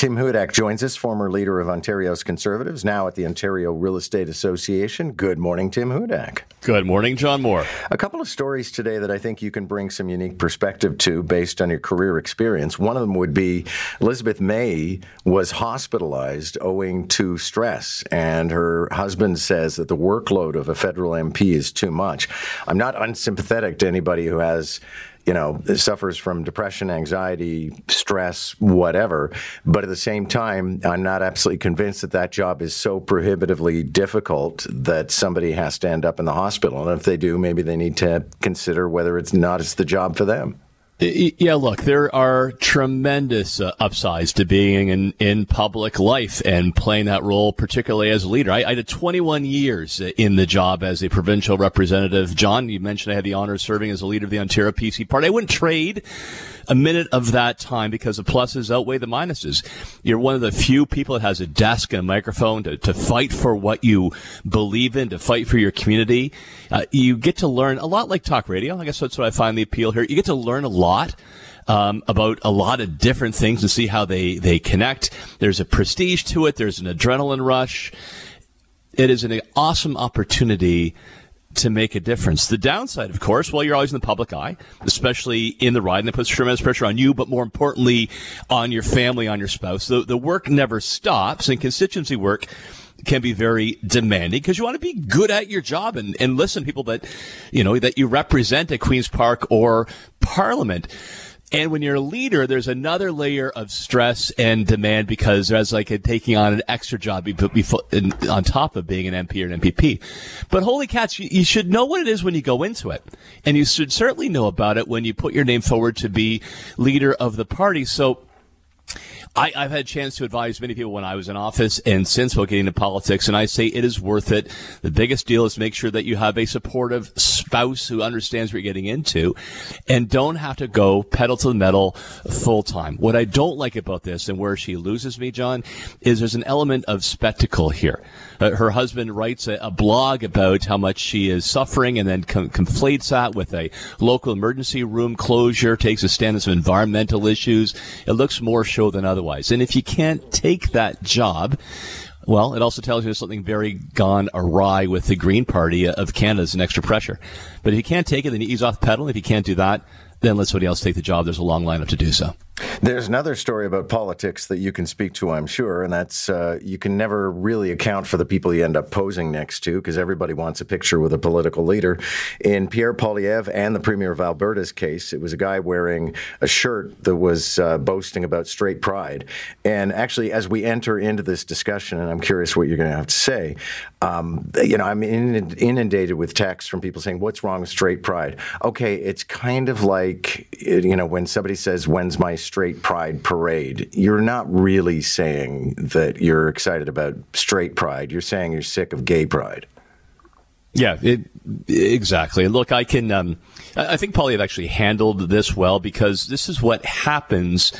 Tim Hudak joins us, former leader of Ontario's Conservatives, now at the Ontario Real Estate Association. Good morning, Tim Hudak. Good morning, John Moore. A couple of stories today that I think you can bring some unique perspective to based on your career experience. One of them would be Elizabeth May was hospitalized owing to stress, and her husband says that the workload of a federal MP is too much. I'm not unsympathetic to anybody who has you know, suffers from depression, anxiety, stress, whatever. But at the same time, I'm not absolutely convinced that that job is so prohibitively difficult that somebody has to end up in the hospital. And if they do, maybe they need to consider whether it's not it's the job for them. Yeah, look, there are tremendous uh, upsides to being in, in public life and playing that role, particularly as a leader. I, I, did 21 years in the job as a provincial representative. John, you mentioned I had the honor of serving as a leader of the Ontario PC Party. I wouldn't trade a minute of that time because the pluses outweigh the minuses. You're one of the few people that has a desk and a microphone to, to fight for what you believe in, to fight for your community. Uh, you get to learn a lot like talk radio. I guess that's what I find the appeal here. You get to learn a lot. Um, about a lot of different things and see how they, they connect. There's a prestige to it. There's an adrenaline rush. It is an awesome opportunity to make a difference. The downside, of course, well, you're always in the public eye, especially in the ride, and it puts tremendous pressure on you, but more importantly, on your family, on your spouse. The, the work never stops, and constituency work can be very demanding because you want to be good at your job and, and listen, people that, you know, that you represent at Queen's Park or Parliament. And when you're a leader, there's another layer of stress and demand because there's like a, taking on an extra job before on top of being an MP or an MPP. But holy cats, you, you should know what it is when you go into it. And you should certainly know about it when you put your name forward to be leader of the party. So I, have had a chance to advise many people when I was in office and since while getting into politics, and I say it is worth it. The biggest deal is make sure that you have a supportive spouse who understands what you're getting into and don't have to go pedal to the metal full time. What I don't like about this and where she loses me, John, is there's an element of spectacle here. Uh, her husband writes a, a, blog about how much she is suffering and then com- conflates that with a local emergency room closure, takes a stand on some environmental issues. It looks more show than otherwise. And if you can't take that job, well, it also tells you there's something very gone awry with the Green Party of Canada's an extra pressure. But if you can't take it, then you ease off the pedal. If you can't do that, then let somebody else take the job. There's a long lineup to do so. There's another story about politics that you can speak to, I'm sure, and that's uh, you can never really account for the people you end up posing next to because everybody wants a picture with a political leader. In Pierre Poilievre and the Premier of Alberta's case, it was a guy wearing a shirt that was uh, boasting about straight pride. And actually, as we enter into this discussion, and I'm curious what you're going to have to say, um, you know, I'm inundated with texts from people saying, "What's wrong with straight pride?" Okay, it's kind of like you know when somebody says, "When's my straight pride parade, you're not really saying that you're excited about straight pride. You're saying you're sick of gay pride. Yeah, it, exactly. Look, I can. Um, I think Poilievre actually handled this well because this is what happens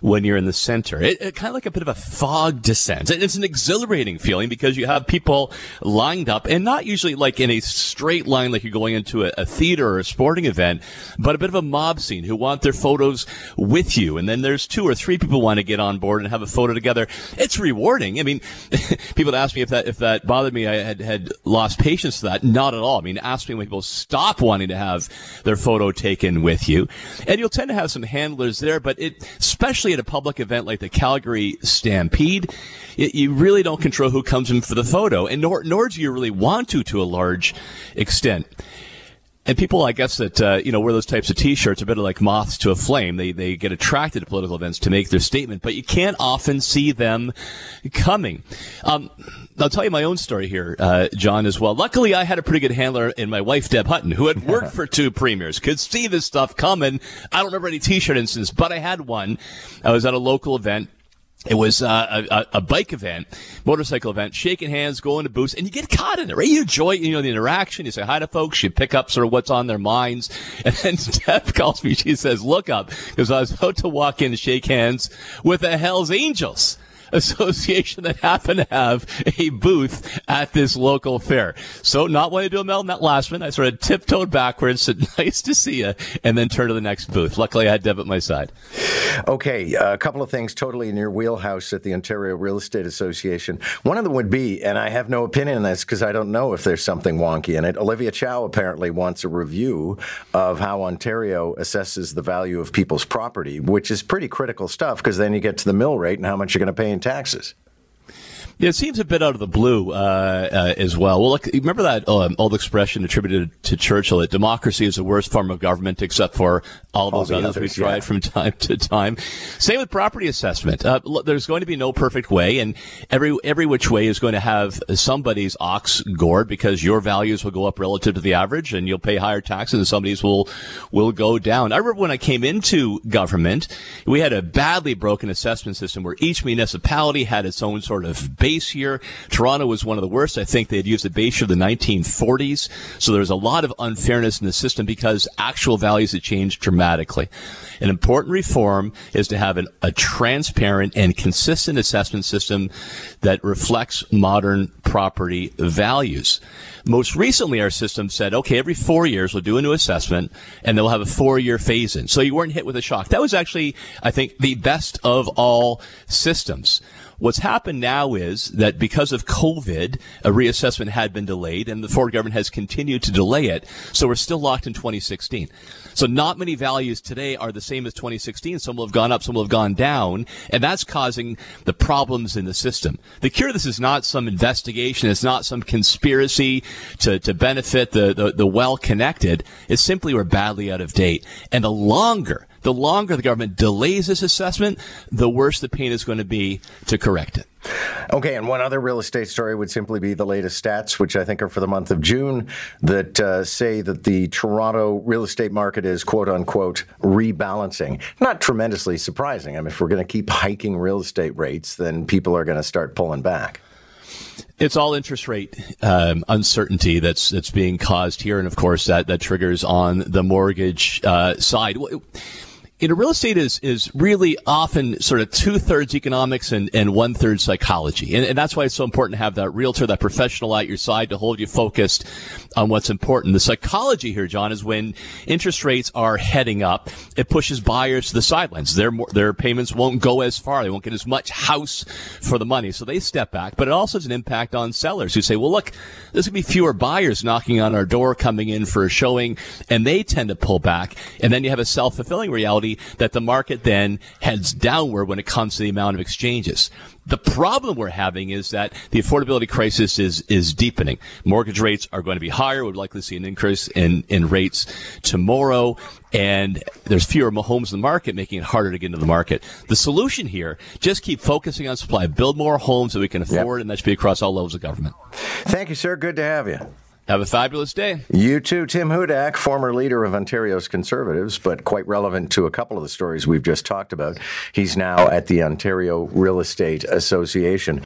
when you're in the center. It, it kind of like a bit of a fog descent. It's an exhilarating feeling because you have people lined up and not usually like in a straight line like you're going into a, a theater or a sporting event, but a bit of a mob scene who want their photos with you. And then there's two or three people want to get on board and have a photo together. It's rewarding. I mean, people ask me if that, if that bothered me. I had, had lost patience to that. Not at all. I mean, ask me when people stop wanting to have their photo taken with you. And you'll tend to have some handlers there, but it, especially at a public event like the Calgary Stampede, it, you really don't control who comes in for the photo, and nor, nor do you really want to to a large extent. And people, I guess that uh, you know wear those types of T-shirts a bit like moths to a flame. They they get attracted to political events to make their statement, but you can't often see them coming. Um, I'll tell you my own story here, uh, John, as well. Luckily, I had a pretty good handler in my wife, Deb Hutton, who had worked for two premiers, could see this stuff coming. I don't remember any T-shirt instances, but I had one. I was at a local event it was uh, a, a, bike event, motorcycle event, shaking hands, going to booths, and you get caught in it, right? You enjoy, you know, the interaction. You say hi to folks. You pick up sort of what's on their minds. And then Steph calls me. She says, look up, because I was about to walk in to shake hands with the Hells Angels. Association that happened to have a booth at this local fair. So not wanting to do a Mel that Lastman, I sort of tiptoed backwards, said, nice to see you, and then turned to the next booth. Luckily, I had Deb at my side. Okay, a couple of things totally in your wheelhouse at the Ontario Real Estate Association. One of them would be, and I have no opinion on this because I don't know if there's something wonky in it. Olivia Chow apparently wants a review of how Ontario assesses the value of people's property, which is pretty critical stuff because then you get to the mill rate and how much you're going to pay in taxes. Yeah, it seems a bit out of the blue uh, uh, as well. Well, look, remember that um, old expression attributed to Churchill that democracy is the worst form of government, except for all those all others, others, we tried yeah. from time to time. Same with property assessment. Uh, there's going to be no perfect way, and every every which way is going to have somebody's ox gored because your values will go up relative to the average, and you'll pay higher taxes, and somebody's will will go down. I remember when I came into government, we had a badly broken assessment system where each municipality had its own sort of base year. Toronto was one of the worst. I think they had used a base year of the 1940s. So there was a lot of unfairness in the system because actual values had changed dramatically. An important reform is to have an, a transparent and consistent assessment system that reflects modern property values. Most recently, our system said, okay, every four years we'll do a new assessment and they'll have a four year phase in. So you weren't hit with a shock. That was actually, I think, the best of all systems. What's happened now is that because of COVID, a reassessment had been delayed and the Ford government has continued to delay it. So we're still locked in 2016. So not many values today are the same as 2016. Some will have gone up, some will have gone down, and that's causing the problems in the system. The cure this is not some investigation. It's not some conspiracy to, to benefit the, the, the well connected. It's simply we're badly out of date. And the longer the longer the government delays this assessment, the worse the pain is going to be to correct it. Okay, and one other real estate story would simply be the latest stats, which I think are for the month of June, that uh, say that the Toronto real estate market is quote unquote rebalancing. Not tremendously surprising. I mean, if we're going to keep hiking real estate rates, then people are going to start pulling back. It's all interest rate um, uncertainty that's that's being caused here, and of course that that triggers on the mortgage uh, side you know, real estate is, is really often sort of two thirds economics and, and one third psychology. And, and, that's why it's so important to have that realtor, that professional at your side to hold you focused on what's important. The psychology here, John, is when interest rates are heading up, it pushes buyers to the sidelines. Their, their payments won't go as far. They won't get as much house for the money. So they step back. But it also has an impact on sellers who say, well, look, there's going to be fewer buyers knocking on our door coming in for a showing. And they tend to pull back. And then you have a self fulfilling reality that the market then heads downward when it comes to the amount of exchanges. The problem we're having is that the affordability crisis is is deepening. Mortgage rates are going to be higher. We'd likely see an increase in, in rates tomorrow. And there's fewer homes in the market, making it harder to get into the market. The solution here, just keep focusing on supply, build more homes that we can afford, yep. and that should be across all levels of government. Thank you, sir. Good to have you. Have a fabulous day. You too, Tim Hudak, former leader of Ontario's Conservatives, but quite relevant to a couple of the stories we've just talked about. He's now at the Ontario Real Estate Association.